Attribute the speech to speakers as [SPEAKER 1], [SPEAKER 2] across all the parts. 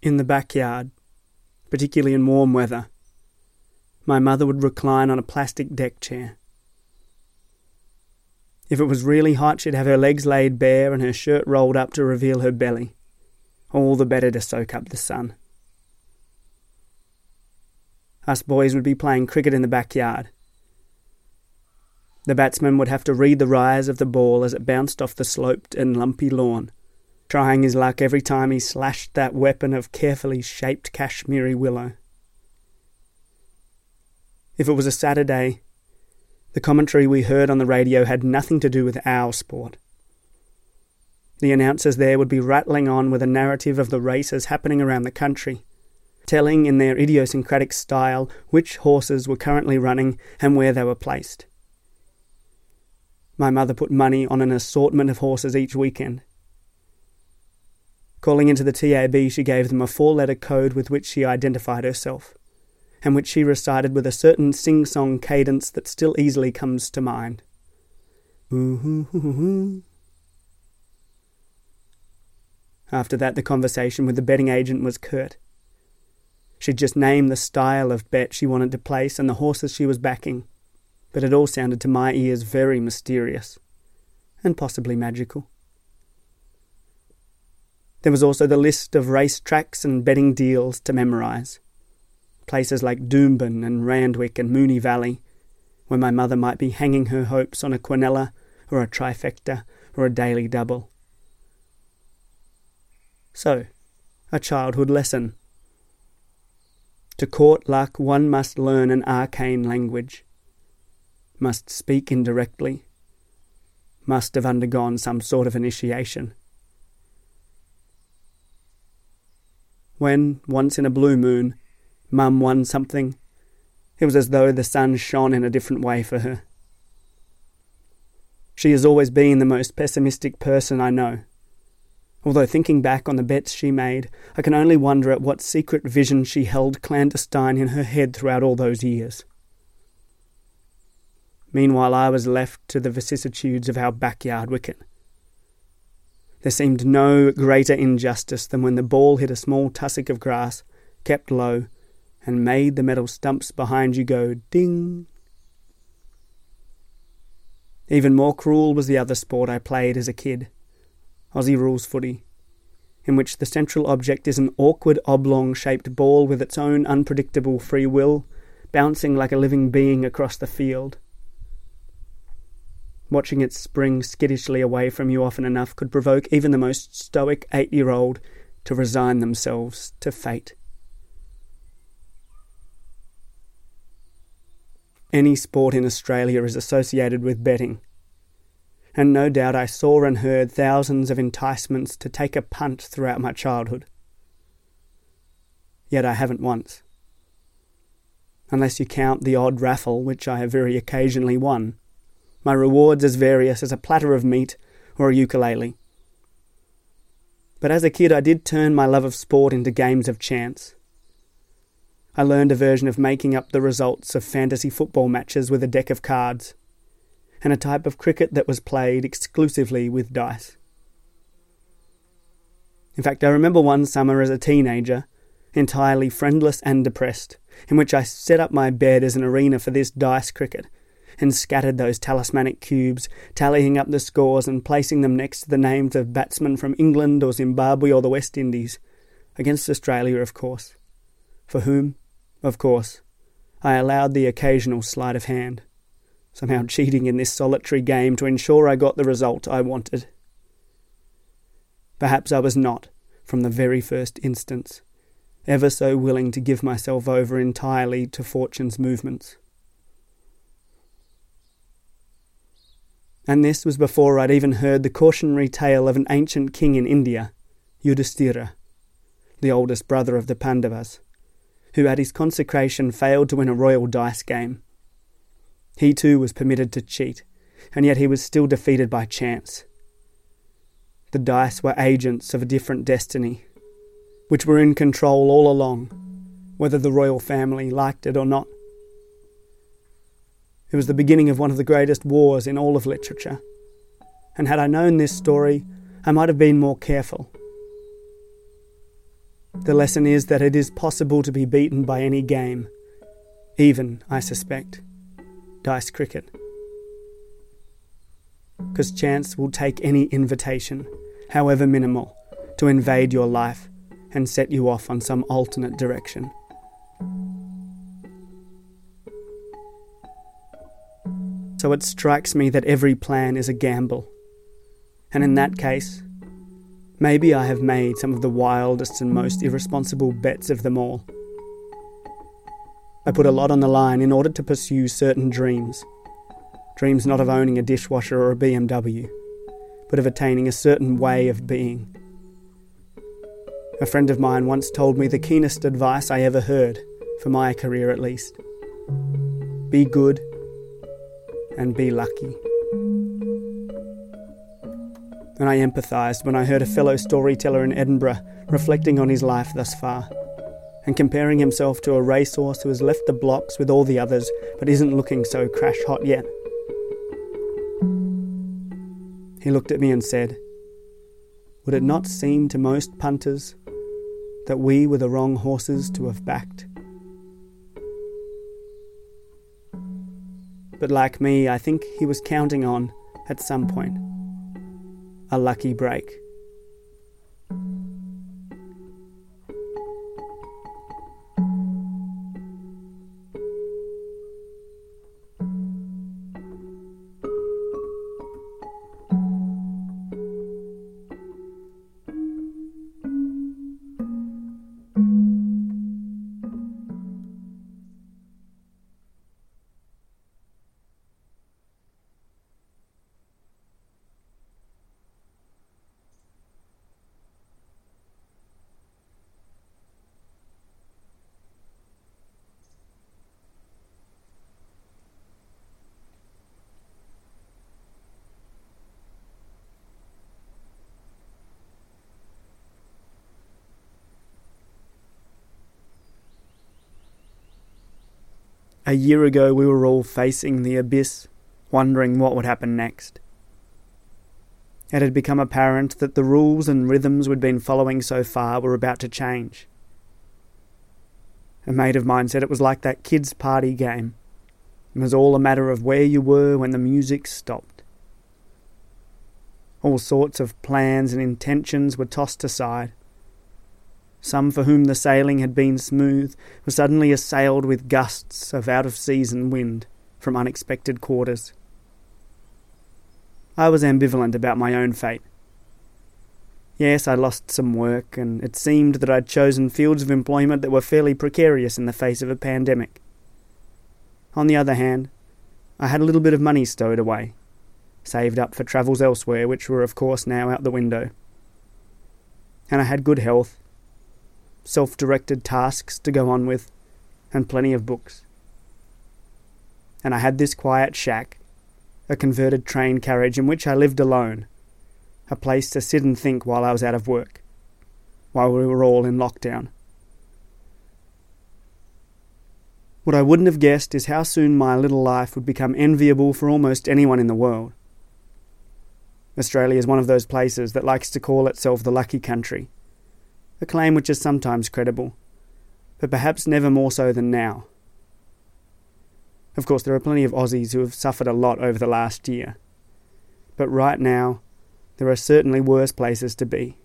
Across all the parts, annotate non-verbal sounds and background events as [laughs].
[SPEAKER 1] In the backyard, particularly in warm weather, my mother would recline on a plastic deck chair. If it was really hot, she'd have her legs laid bare and her shirt rolled up to reveal her belly, all the better to soak up the sun. Us boys would be playing cricket in the backyard. The batsman would have to read the rise of the ball as it bounced off the sloped and lumpy lawn, trying his luck every time he slashed that weapon of carefully shaped Kashmiri willow. If it was a Saturday, the commentary we heard on the radio had nothing to do with our sport. The announcers there would be rattling on with a narrative of the races happening around the country, telling in their idiosyncratic style which horses were currently running and where they were placed. My mother put money on an assortment of horses each weekend. Calling into the TAB, she gave them a four letter code with which she identified herself, and which she recited with a certain sing song cadence that still easily comes to mind. After that, the conversation with the betting agent was curt. She'd just name the style of bet she wanted to place and the horses she was backing, but it all sounded to my ears very mysterious and possibly magical. There was also the list of race tracks and betting deals to memorize. Places like Doomben and Randwick and Moonee Valley, where my mother might be hanging her hopes on a quinella or a trifecta or a daily double. So, a childhood lesson to court luck, one must learn an arcane language, must speak indirectly, must have undergone some sort of initiation. When, once in a blue moon, Mum won something, it was as though the sun shone in a different way for her. She has always been the most pessimistic person I know. Although thinking back on the bets she made, I can only wonder at what secret vision she held clandestine in her head throughout all those years. Meanwhile, I was left to the vicissitudes of our backyard wicket. There seemed no greater injustice than when the ball hit a small tussock of grass, kept low, and made the metal stumps behind you go ding. Even more cruel was the other sport I played as a kid. Aussie rules footy, in which the central object is an awkward oblong shaped ball with its own unpredictable free will, bouncing like a living being across the field. Watching it spring skittishly away from you often enough could provoke even the most stoic eight year old to resign themselves to fate. Any sport in Australia is associated with betting, and no doubt I saw and heard thousands of enticements to take a punt throughout my childhood. Yet I haven't once. Unless you count the odd raffle which I have very occasionally won. My rewards as various as a platter of meat or a ukulele. But as a kid, I did turn my love of sport into games of chance. I learned a version of making up the results of fantasy football matches with a deck of cards and a type of cricket that was played exclusively with dice. In fact, I remember one summer as a teenager, entirely friendless and depressed, in which I set up my bed as an arena for this dice cricket and scattered those talismanic cubes, tallying up the scores and placing them next to the names of batsmen from England or Zimbabwe or the West Indies, against Australia, of course, for whom, of course, I allowed the occasional sleight of hand. Somehow cheating in this solitary game to ensure I got the result I wanted. Perhaps I was not, from the very first instance, ever so willing to give myself over entirely to fortune's movements. And this was before I'd even heard the cautionary tale of an ancient king in India, Yudhishthira, the oldest brother of the Pandavas, who at his consecration failed to win a royal dice game he too was permitted to cheat, and yet he was still defeated by chance. The dice were agents of a different destiny, which were in control all along, whether the royal family liked it or not. It was the beginning of one of the greatest wars in all of literature, and had I known this story, I might have been more careful. The lesson is that it is possible to be beaten by any game, even, I suspect, dice cricket. Because chance will take any invitation, however minimal, to invade your life and set you off on some alternate direction. So it strikes me that every plan is a gamble. And in that case, maybe I have made some of the wildest and most irresponsible bets of them all. I put a lot on the line in order to pursue certain dreams. Dreams not of owning a dishwasher or a BMW, but of attaining a certain way of being. A friend of mine once told me the keenest advice I ever heard, for my career at least. Be good and be lucky. And I empathised when I heard a fellow storyteller in Edinburgh reflecting on his life thus far and comparing himself to a racehorse who has left the blocks with all the others but isn't looking so crash hot yet. He looked at me and said, Would it not seem to most punters that we were the wrong horses to have backed? But like me, I think he was counting on, at some point, a lucky break. A year ago, we were all facing the abyss, wondering what would happen next. It had become apparent that the rules and rhythms we'd been following so far were about to change. A mate of mine said it was like that kid's party game. It was all a matter of where you were when the music stopped. All sorts of plans and intentions were tossed aside, some for whom the sailing had been smooth were suddenly assailed with gusts of out of season wind from unexpected quarters. I was ambivalent about my own fate. Yes, I lost some work, and it seemed that I'd chosen fields of employment that were fairly precarious in the face of a pandemic. On the other hand, I had a little bit of money stowed away, saved up for travels elsewhere, which were, of course, now out the window. And I had good health self directed tasks to go on with, and plenty of books. And I had this quiet shack, a converted train carriage in which I lived alone, a place to sit and think while I was out of work, while we were all in lockdown. What I wouldn't have guessed is how soon my little life would become enviable for almost anyone in the world. Australia is one of those places that likes to call itself the lucky country a claim which is sometimes credible, but perhaps never more so than now. Of course, there are plenty of Aussies who have suffered a lot over the last year, but right now, there are certainly worse places to be.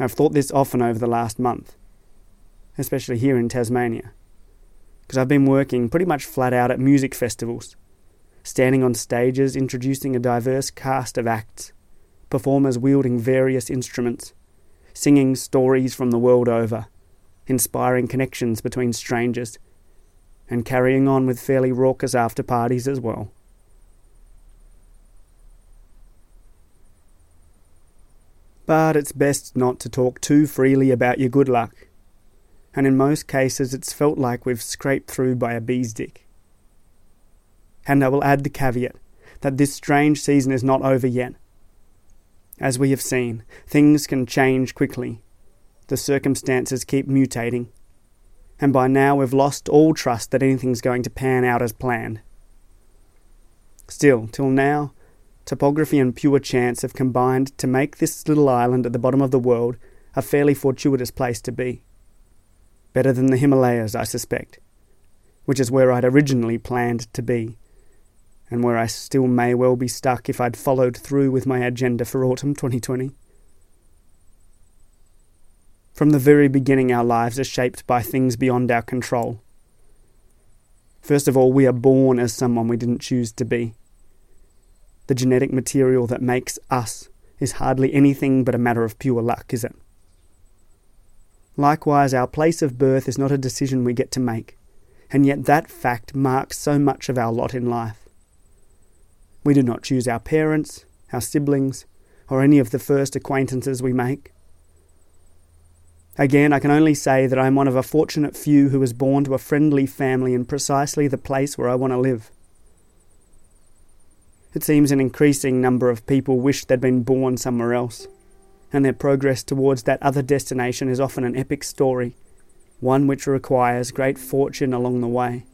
[SPEAKER 1] I've thought this often over the last month, especially here in Tasmania, because I've been working pretty much flat out at music festivals, standing on stages introducing a diverse cast of acts, performers wielding various instruments singing stories from the world over, inspiring connections between strangers, and carrying on with fairly raucous after parties as well. But it's best not to talk too freely about your good luck, and in most cases it's felt like we've scraped through by a bee's dick. And I will add the caveat that this strange season is not over yet, as we have seen, things can change quickly. The circumstances keep mutating. And by now we've lost all trust that anything's going to pan out as planned. Still, till now, topography and pure chance have combined to make this little island at the bottom of the world a fairly fortuitous place to be. Better than the Himalayas, I suspect, which is where I'd originally planned to be, and where I still may well be stuck if I'd followed through with my agenda for autumn 2020. From the very beginning, our lives are shaped by things beyond our control. First of all, we are born as someone we didn't choose to be. The genetic material that makes us is hardly anything but a matter of pure luck, is it? Likewise, our place of birth is not a decision we get to make, and yet that fact marks so much of our lot in life. We do not choose our parents, our siblings, or any of the first acquaintances we make. Again, I can only say that I am one of a fortunate few who was born to a friendly family in precisely the place where I want to live. It seems an increasing number of people wish they'd been born somewhere else, and their progress towards that other destination is often an epic story, one which requires great fortune along the way.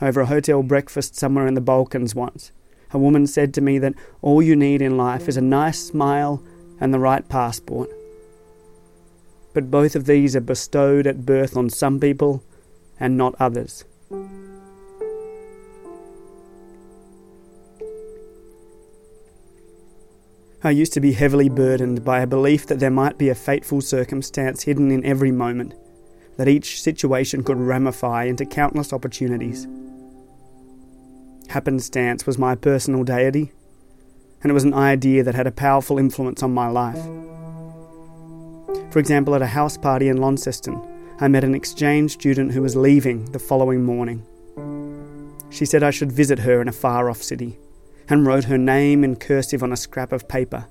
[SPEAKER 1] Over a hotel breakfast somewhere in the Balkans once, a woman said to me that all you need in life is a nice smile and the right passport. But both of these are bestowed at birth on some people and not others. I used to be heavily burdened by a belief that there might be a fateful circumstance hidden in every moment, that each situation could ramify into countless opportunities. Happenstance was my personal deity, and it was an idea that had a powerful influence on my life. For example, at a house party in Launceston, I met an exchange student who was leaving the following morning. She said I should visit her in a far off city, and wrote her name in cursive on a scrap of paper.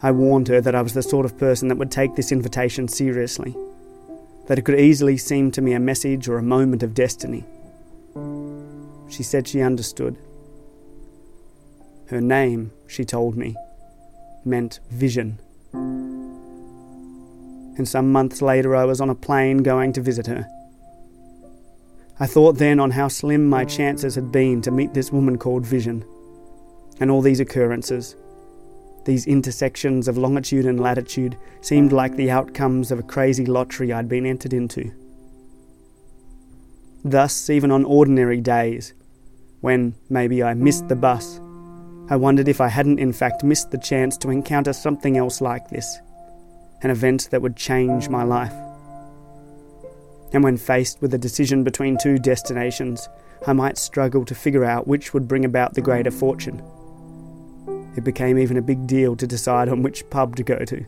[SPEAKER 1] I warned her that I was the sort of person that would take this invitation seriously, that it could easily seem to me a message or a moment of destiny. She said she understood. Her name, she told me, meant vision and some months later I was on a plane going to visit her. I thought then on how slim my chances had been to meet this woman called Vision, and all these occurrences, these intersections of longitude and latitude, seemed like the outcomes of a crazy lottery I'd been entered into. Thus, even on ordinary days, when maybe I missed the bus, I wondered if I hadn't in fact missed the chance to encounter something else like this an event that would change my life. And when faced with a decision between two destinations, I might struggle to figure out which would bring about the greater fortune. It became even a big deal to decide on which pub to go to.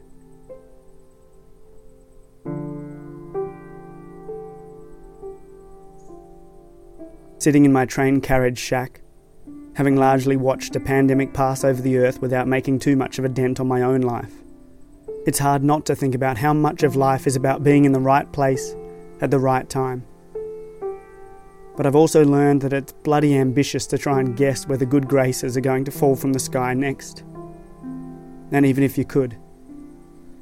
[SPEAKER 1] Sitting in my train carriage shack, having largely watched a pandemic pass over the earth without making too much of a dent on my own life, it's hard not to think about how much of life is about being in the right place at the right time. But I've also learned that it's bloody ambitious to try and guess where the good graces are going to fall from the sky next. And even if you could,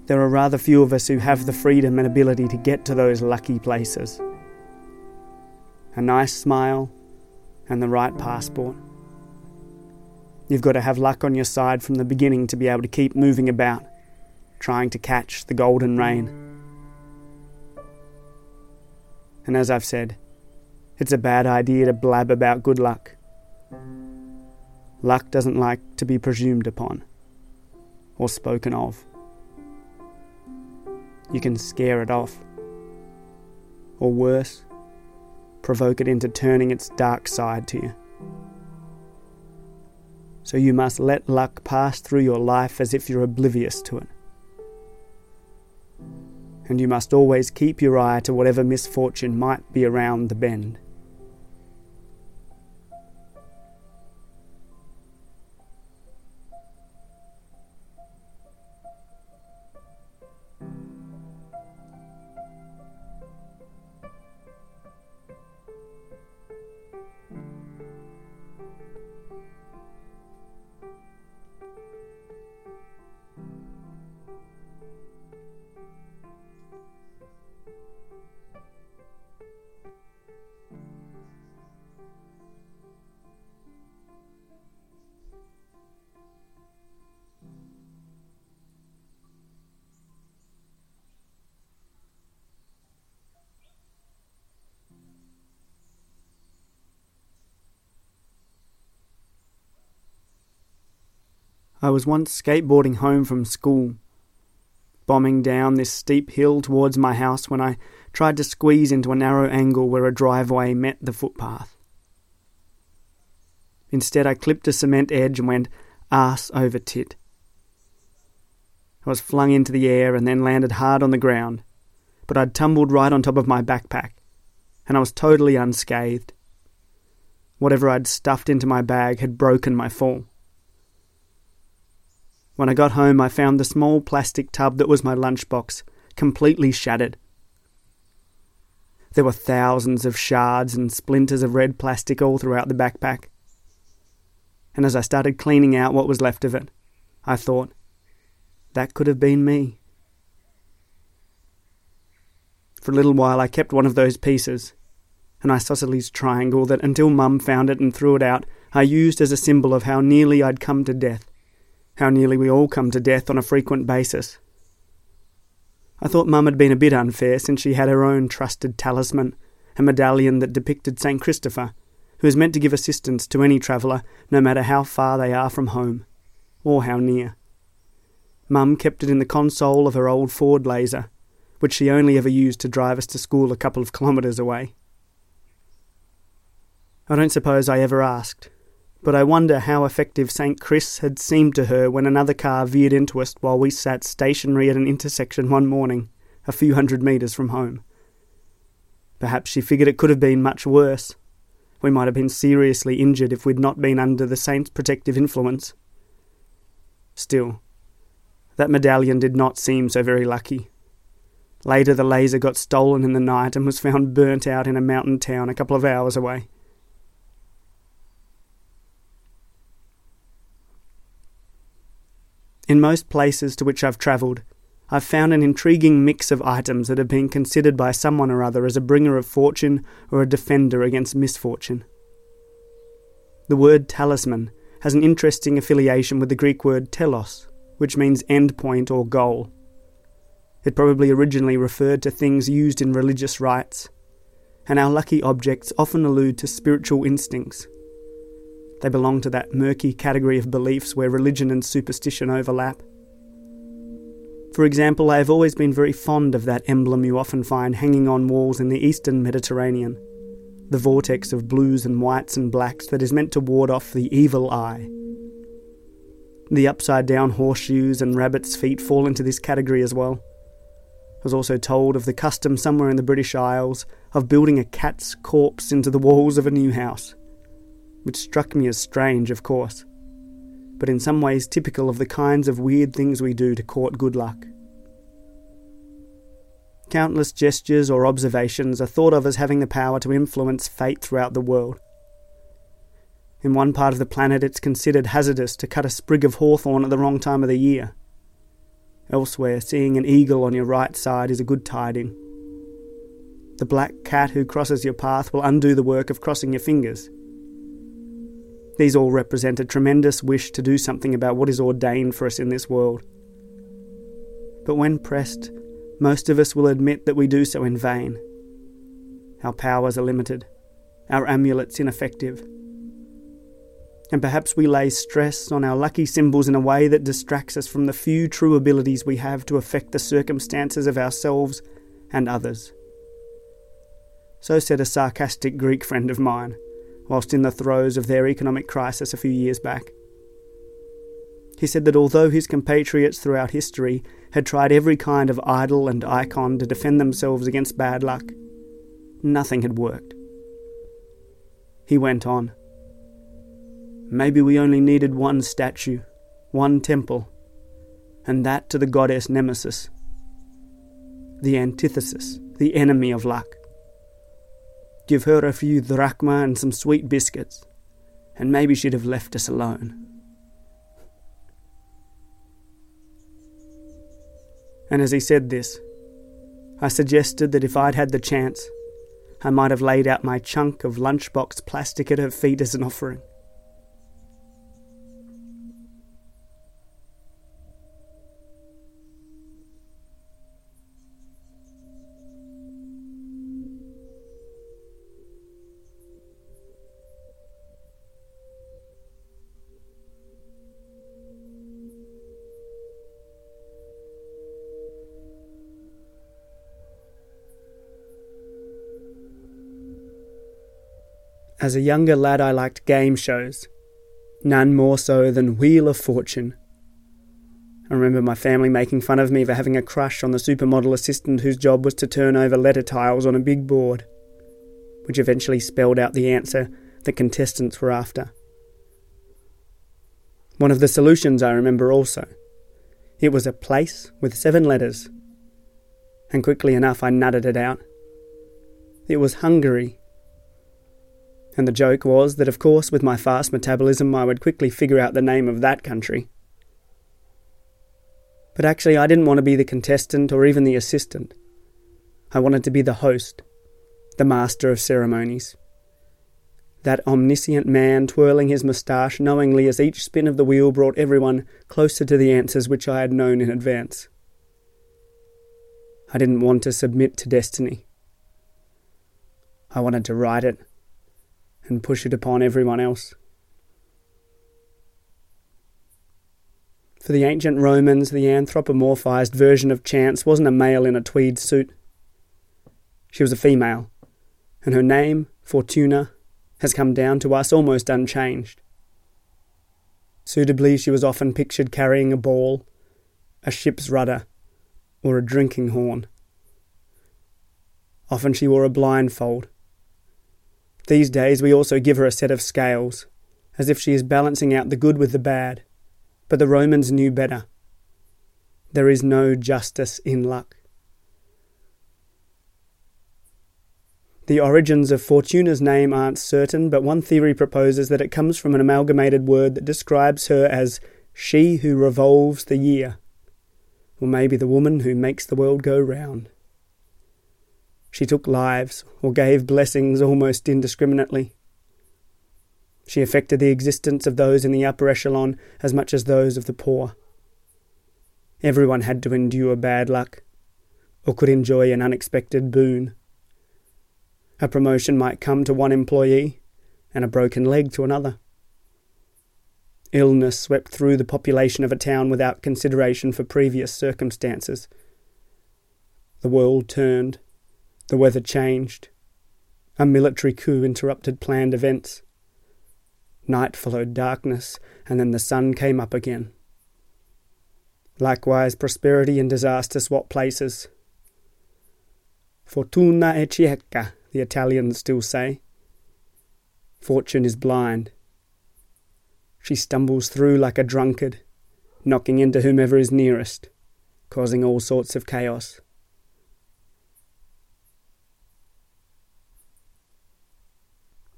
[SPEAKER 1] there are rather few of us who have the freedom and ability to get to those lucky places. A nice smile and the right passport. You've got to have luck on your side from the beginning to be able to keep moving about trying to catch the golden rain. And as I've said, it's a bad idea to blab about good luck. Luck doesn't like to be presumed upon or spoken of. You can scare it off. Or worse, provoke it into turning its dark side to you. So you must let luck pass through your life as if you're oblivious to it and you must always keep your eye to whatever misfortune might be around the bend. I was once skateboarding home from school, bombing down this steep hill towards my house when I tried to squeeze into a narrow angle where a driveway met the footpath. Instead, I clipped a cement edge and went ass over tit. I was flung into the air and then landed hard on the ground, but I'd tumbled right on top of my backpack, and I was totally unscathed. Whatever I'd stuffed into my bag had broken my fall. When I got home, I found the small plastic tub that was my lunchbox completely shattered. There were thousands of shards and splinters of red plastic all throughout the backpack. And as I started cleaning out what was left of it, I thought, that could have been me. For a little while, I kept one of those pieces, an isosceles triangle that until Mum found it and threw it out, I used as a symbol of how nearly I'd come to death, how nearly we all come to death on a frequent basis. I thought Mum had been a bit unfair since she had her own trusted talisman, a medallion that depicted St. Christopher, who is meant to give assistance to any traveller, no matter how far they are from home, or how near. Mum kept it in the console of her old Ford Laser, which she only ever used to drive us to school a couple of kilometres away. I don't suppose I ever asked, but I wonder how effective St. Chris had seemed to her when another car veered into us while we sat stationary at an intersection one morning, a few hundred metres from home. Perhaps she figured it could have been much worse. We might have been seriously injured if we'd not been under the saint's protective influence. Still, that medallion did not seem so very lucky. Later, the laser got stolen in the night and was found burnt out in a mountain town a couple of hours away. In most places to which I've travelled, I've found an intriguing mix of items that have been considered by someone or other as a bringer of fortune or a defender against misfortune. The word talisman has an interesting affiliation with the Greek word telos, which means end point or goal. It probably originally referred to things used in religious rites, and our lucky objects often allude to spiritual instincts. They belong to that murky category of beliefs where religion and superstition overlap. For example, I have always been very fond of that emblem you often find hanging on walls in the eastern Mediterranean the vortex of blues and whites and blacks that is meant to ward off the evil eye. The upside down horseshoes and rabbit's feet fall into this category as well. I was also told of the custom somewhere in the British Isles of building a cat's corpse into the walls of a new house, which struck me as strange, of course, but in some ways typical of the kinds of weird things we do to court good luck. Countless gestures or observations are thought of as having the power to influence fate throughout the world. In one part of the planet, it's considered hazardous to cut a sprig of hawthorn at the wrong time of the year. Elsewhere, seeing an eagle on your right side is a good tiding. The black cat who crosses your path will undo the work of crossing your fingers. These all represent a tremendous wish to do something about what is ordained for us in this world. But when pressed, most of us will admit that we do so in vain. Our powers are limited, our amulets ineffective and perhaps we lay stress on our lucky symbols in a way that distracts us from the few true abilities we have to affect the circumstances of ourselves and others. So said a sarcastic Greek friend of mine, whilst in the throes of their economic crisis a few years back. He said that although his compatriots throughout history had tried every kind of idol and icon to defend themselves against bad luck, nothing had worked. He went on. Maybe we only needed one statue, one temple, and that to the goddess Nemesis, the antithesis, the enemy of luck. Give her a few drachma and some sweet biscuits, and maybe she'd have left us alone. And as he said this, I suggested that if I'd had the chance, I might have laid out my chunk of lunchbox plastic at her feet as an offering. As a younger lad, I liked game shows, none more so than Wheel of Fortune. I remember my family making fun of me for having a crush on the supermodel assistant whose job was to turn over letter tiles on a big board, which eventually spelled out the answer the contestants were after. One of the solutions I remember also. It was a place with seven letters, and quickly enough I nutted it out. It was Hungary. And the joke was that, of course, with my fast metabolism, I would quickly figure out the name of that country. But actually, I didn't want to be the contestant or even the assistant. I wanted to be the host, the master of ceremonies. That omniscient man twirling his moustache knowingly as each spin of the wheel brought everyone closer to the answers which I had known in advance. I didn't want to submit to destiny. I wanted to write it and push it upon everyone else. For the ancient Romans, the anthropomorphized version of chance wasn't a male in a tweed suit. She was a female, and her name, Fortuna, has come down to us almost unchanged. Suitably, she was often pictured carrying a ball, a ship's rudder, or a drinking horn. Often she wore a blindfold. These days we also give her a set of scales, as if she is balancing out the good with the bad. But the Romans knew better. There is no justice in luck. The origins of Fortuna's name aren't certain, but one theory proposes that it comes from an amalgamated word that describes her as she who revolves the year, or maybe the woman who makes the world go round. She took lives, or gave blessings almost indiscriminately. She affected the existence of those in the upper echelon as much as those of the poor. Everyone had to endure bad luck, or could enjoy an unexpected boon. A promotion might come to one employee and a broken leg to another. Illness swept through the population of a town without consideration for previous circumstances. The world turned, the weather changed, a military coup interrupted planned events. Night followed darkness, and then the sun came up again. Likewise, prosperity and disaster swap places. Fortuna e cieca, the Italians still say. Fortune is blind. She stumbles through like a drunkard, knocking into whomever is nearest, causing all sorts of chaos.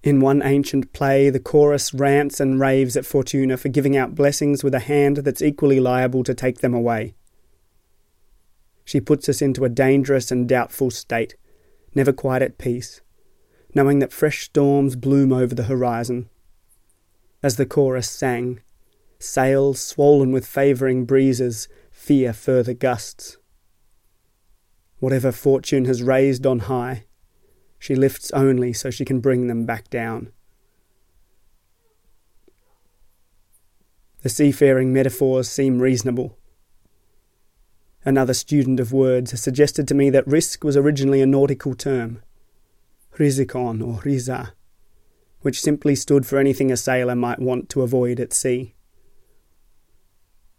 [SPEAKER 1] In one ancient play, the chorus rants and raves at Fortuna for giving out blessings with a hand that's equally liable to take them away. She puts us into a dangerous and doubtful state, never quite at peace, knowing that fresh storms bloom over the horizon. As the chorus sang, sails swollen with favouring breezes fear further gusts. Whatever fortune has raised on high, she lifts only so she can bring them back down. The seafaring metaphors seem reasonable. Another student of words has suggested to me that risk was originally a nautical term, rizikon or riza, which simply stood for anything a sailor might want to avoid at sea.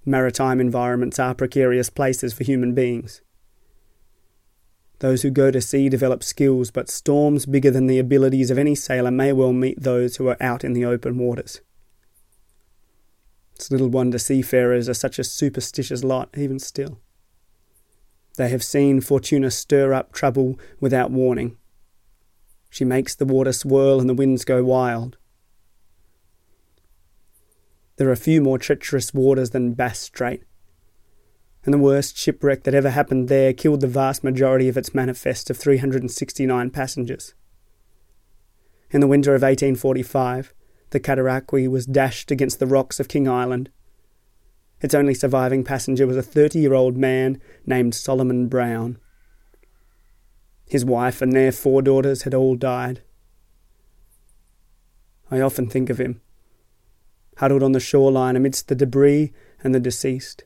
[SPEAKER 1] Maritime environments are precarious places for human beings. Those who go to sea develop skills, but storms bigger than the abilities of any sailor may well meet those who are out in the open waters. It's little wonder seafarers are such a superstitious lot, even still. They have seen Fortuna stir up trouble without warning. She makes the water swirl and the winds go wild. There are few more treacherous waters than Bass Strait, and the worst shipwreck that ever happened there killed the vast majority of its manifest of 369 passengers. In the winter of 1845, the Cataraqui was dashed against the rocks of King Island its only surviving passenger was a 30 year old man named Solomon Brown. His wife and their four daughters had all died. I often think of him, huddled on the shoreline amidst the debris and the deceased.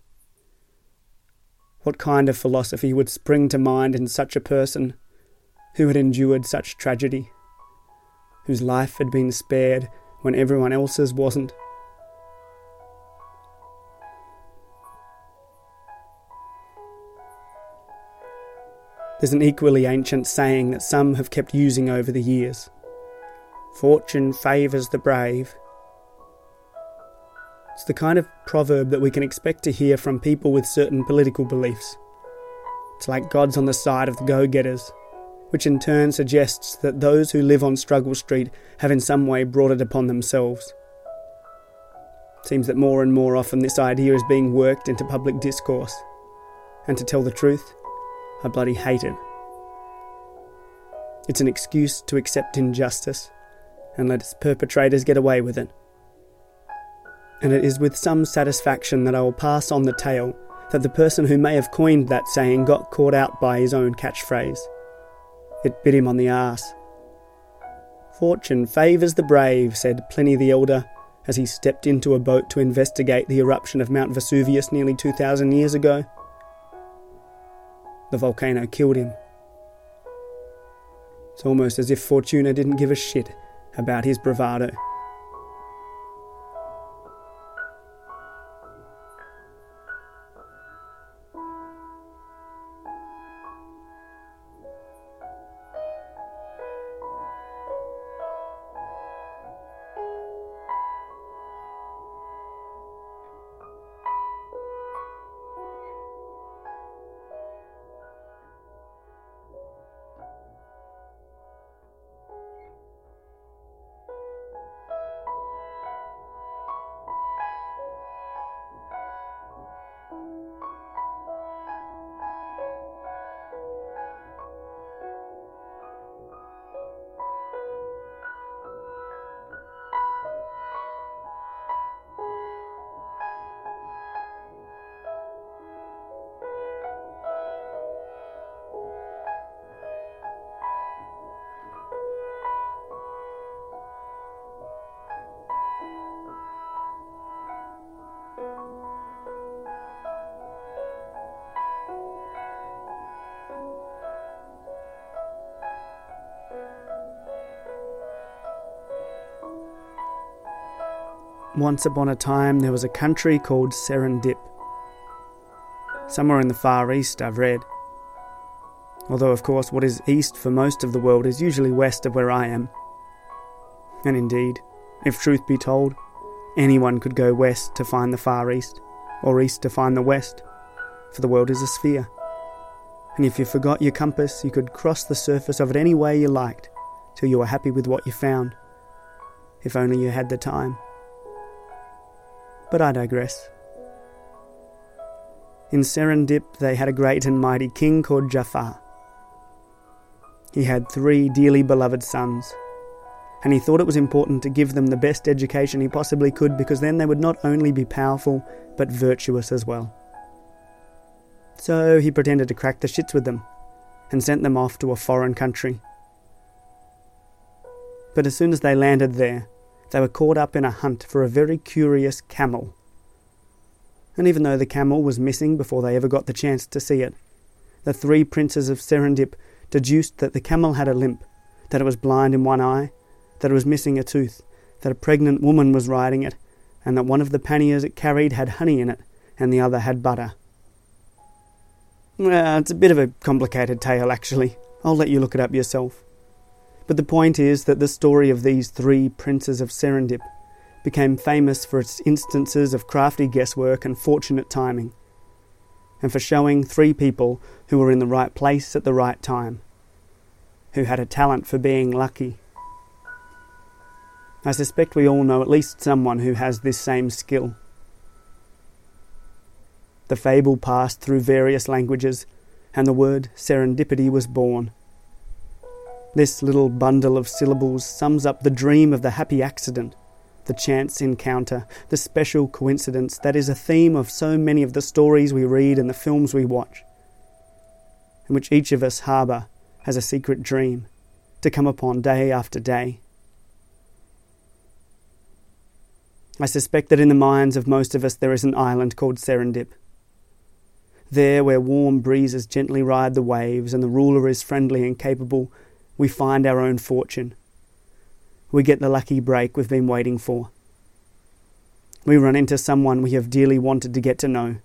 [SPEAKER 1] What kind of philosophy would spring to mind in such a person who had endured such tragedy? whose life had been spared when everyone else's wasn't. There's an equally ancient saying that some have kept using over the years Fortune favours the brave. It's the kind of proverb that we can expect to hear from people with certain political beliefs. It's like God's on the side of the go getters, which in turn suggests that those who live on Struggle Street have in some way brought it upon themselves. It seems that more and more often this idea is being worked into public discourse. And to tell the truth, I bloody hate it. It's an excuse to accept injustice and let its perpetrators get away with it. And it is with some satisfaction that I will pass on the tale that the person who may have coined that saying got caught out by his own catchphrase. It bit him on the ass. Fortune favours the brave, said Pliny the Elder as he stepped into a boat to investigate the eruption of Mount Vesuvius nearly 2,000 years ago. The volcano killed him. It's almost as if Fortuna didn't give a shit about his bravado. Once upon a time, there was a country called Serendip. Somewhere in the Far East, I've read. Although, of course, what is east for most of the world is usually west of where I am. And indeed, if truth be told, anyone could go west to find the Far East, or east to find the west, for the world is a sphere. And if you forgot your compass, you could cross the surface of it any way you liked, till you were happy with what you found. If only you had the time. But I digress. In Serendip, they had a great and mighty king called Jafar. He had three dearly beloved sons, and he thought it was important to give them the best education he possibly could because then they would not only be powerful, but virtuous as well. So he pretended to crack the shits with them and sent them off to a foreign country. But as soon as they landed there, they were caught up in a hunt for a very curious camel. And even though the camel was missing before they ever got the chance to see it, the three princes of Serendip deduced that the camel had a limp, that it was blind in one eye, that it was missing a tooth, that a pregnant woman was riding it, and that one of the panniers it carried had honey in it, and the other had butter. Well, it's a bit of a complicated tale, actually. I'll let you look it up yourself. But the point is that the story of these three princes of Serendip became famous for its instances of crafty guesswork and fortunate timing, and for showing three people who were in the right place at the right time, who had a talent for being lucky. I suspect we all know at least someone who has this same skill. The fable passed through various languages, and the word serendipity was born. This little bundle of syllables sums up the dream of the happy accident, the chance encounter, the special coincidence that is a theme of so many of the stories we read and the films we watch, in which each of us harbour as a secret dream to come upon day after day. I suspect that in the minds of most of us there is an island called Serendip. There, where warm breezes gently ride the waves and the ruler is friendly and capable we find our own fortune. we get the lucky break we've been waiting for. We run into someone we have dearly wanted to get to know,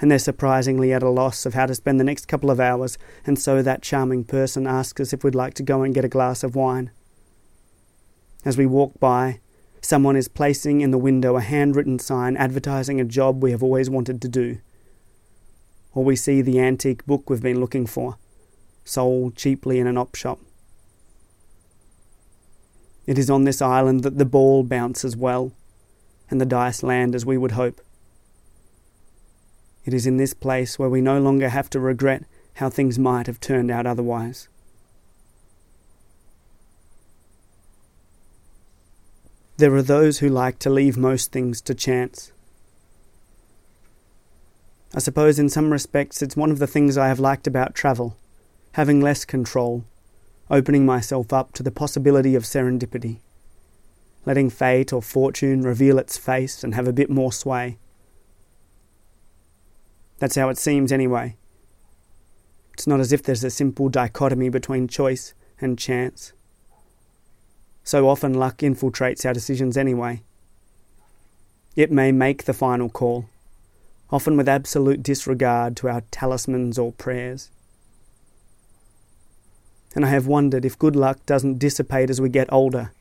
[SPEAKER 1] and they're surprisingly at a loss of how to spend the next couple of hours, and so that charming person asks us if we'd like to go and get a glass of wine. As we walk by, someone is placing in the window a handwritten sign advertising a job we have always wanted to do. Or we see the antique book we've been looking for, sold cheaply in an op shop. It is on this island that the ball bounces well, and the dice land as we would hope. It is in this place where we no longer have to regret how things might have turned out otherwise. There are those who like to leave most things to chance. I suppose in some respects it's one of the things I have liked about travel, having less control, opening myself up to the possibility of serendipity, letting fate or fortune reveal its face and have a bit more sway. That's how it seems, anyway. It's not as if there's a simple dichotomy between choice and chance. So often luck infiltrates our decisions anyway. It may make the final call, often with absolute disregard to our talismans or prayers. And I have wondered if good luck doesn't dissipate as we get older,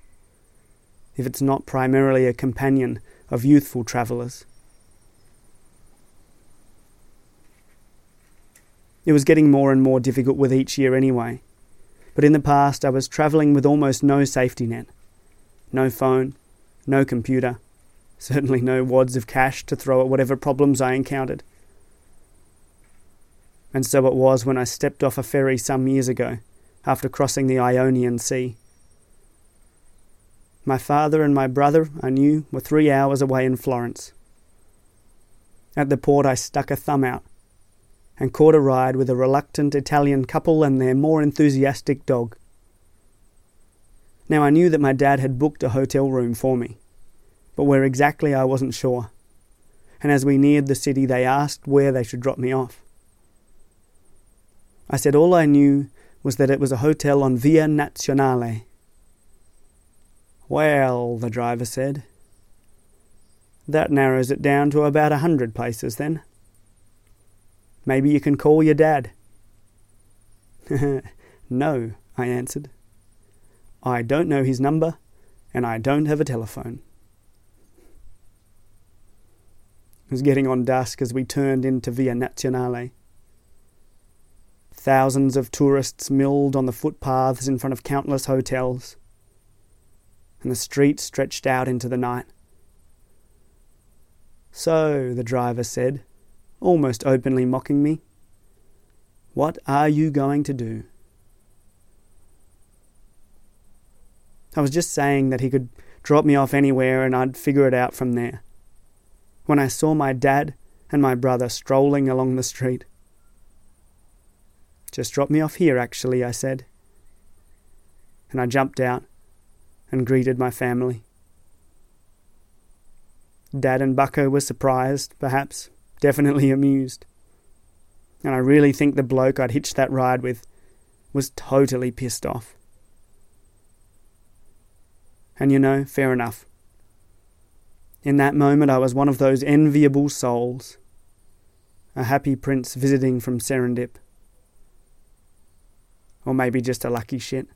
[SPEAKER 1] if it's not primarily a companion of youthful travellers. It was getting more and more difficult with each year anyway. But in the past, I was travelling with almost no safety net. No phone, no computer, certainly no wads of cash to throw at whatever problems I encountered. And so it was when I stepped off a ferry some years ago, after crossing the Ionian Sea. My father and my brother, I knew, were three hours away in Florence. At the port, I stuck a thumb out and caught a ride with a reluctant Italian couple and their more enthusiastic dog. Now I knew that my dad had booked a hotel room for me, but where exactly I wasn't sure. And as we neared the city, they asked where they should drop me off. I said all I knew was that it was a hotel on Via Nazionale. Well, the driver said, that narrows it down to about a hundred places then. Maybe you can call your dad. [laughs] no, I answered. I don't know his number, and I don't have a telephone. It was getting on dusk as we turned into Via Nazionale. Thousands of tourists milled on the footpaths in front of countless hotels, and the street stretched out into the night. So, the driver said, almost openly mocking me. What are you going to do? I was just saying that he could drop me off anywhere and I'd figure it out from there. When I saw my dad and my brother strolling along the street. Just drop me off here, actually, I said. And I jumped out and greeted my family. Dad and Bucko were surprised, perhaps, definitely [laughs] amused. And I really think the bloke I'd hitched that ride with was totally pissed off. And you know, fair enough. In that moment, I was one of those enviable souls, a happy prince visiting from Serendip. Or maybe just a lucky shit.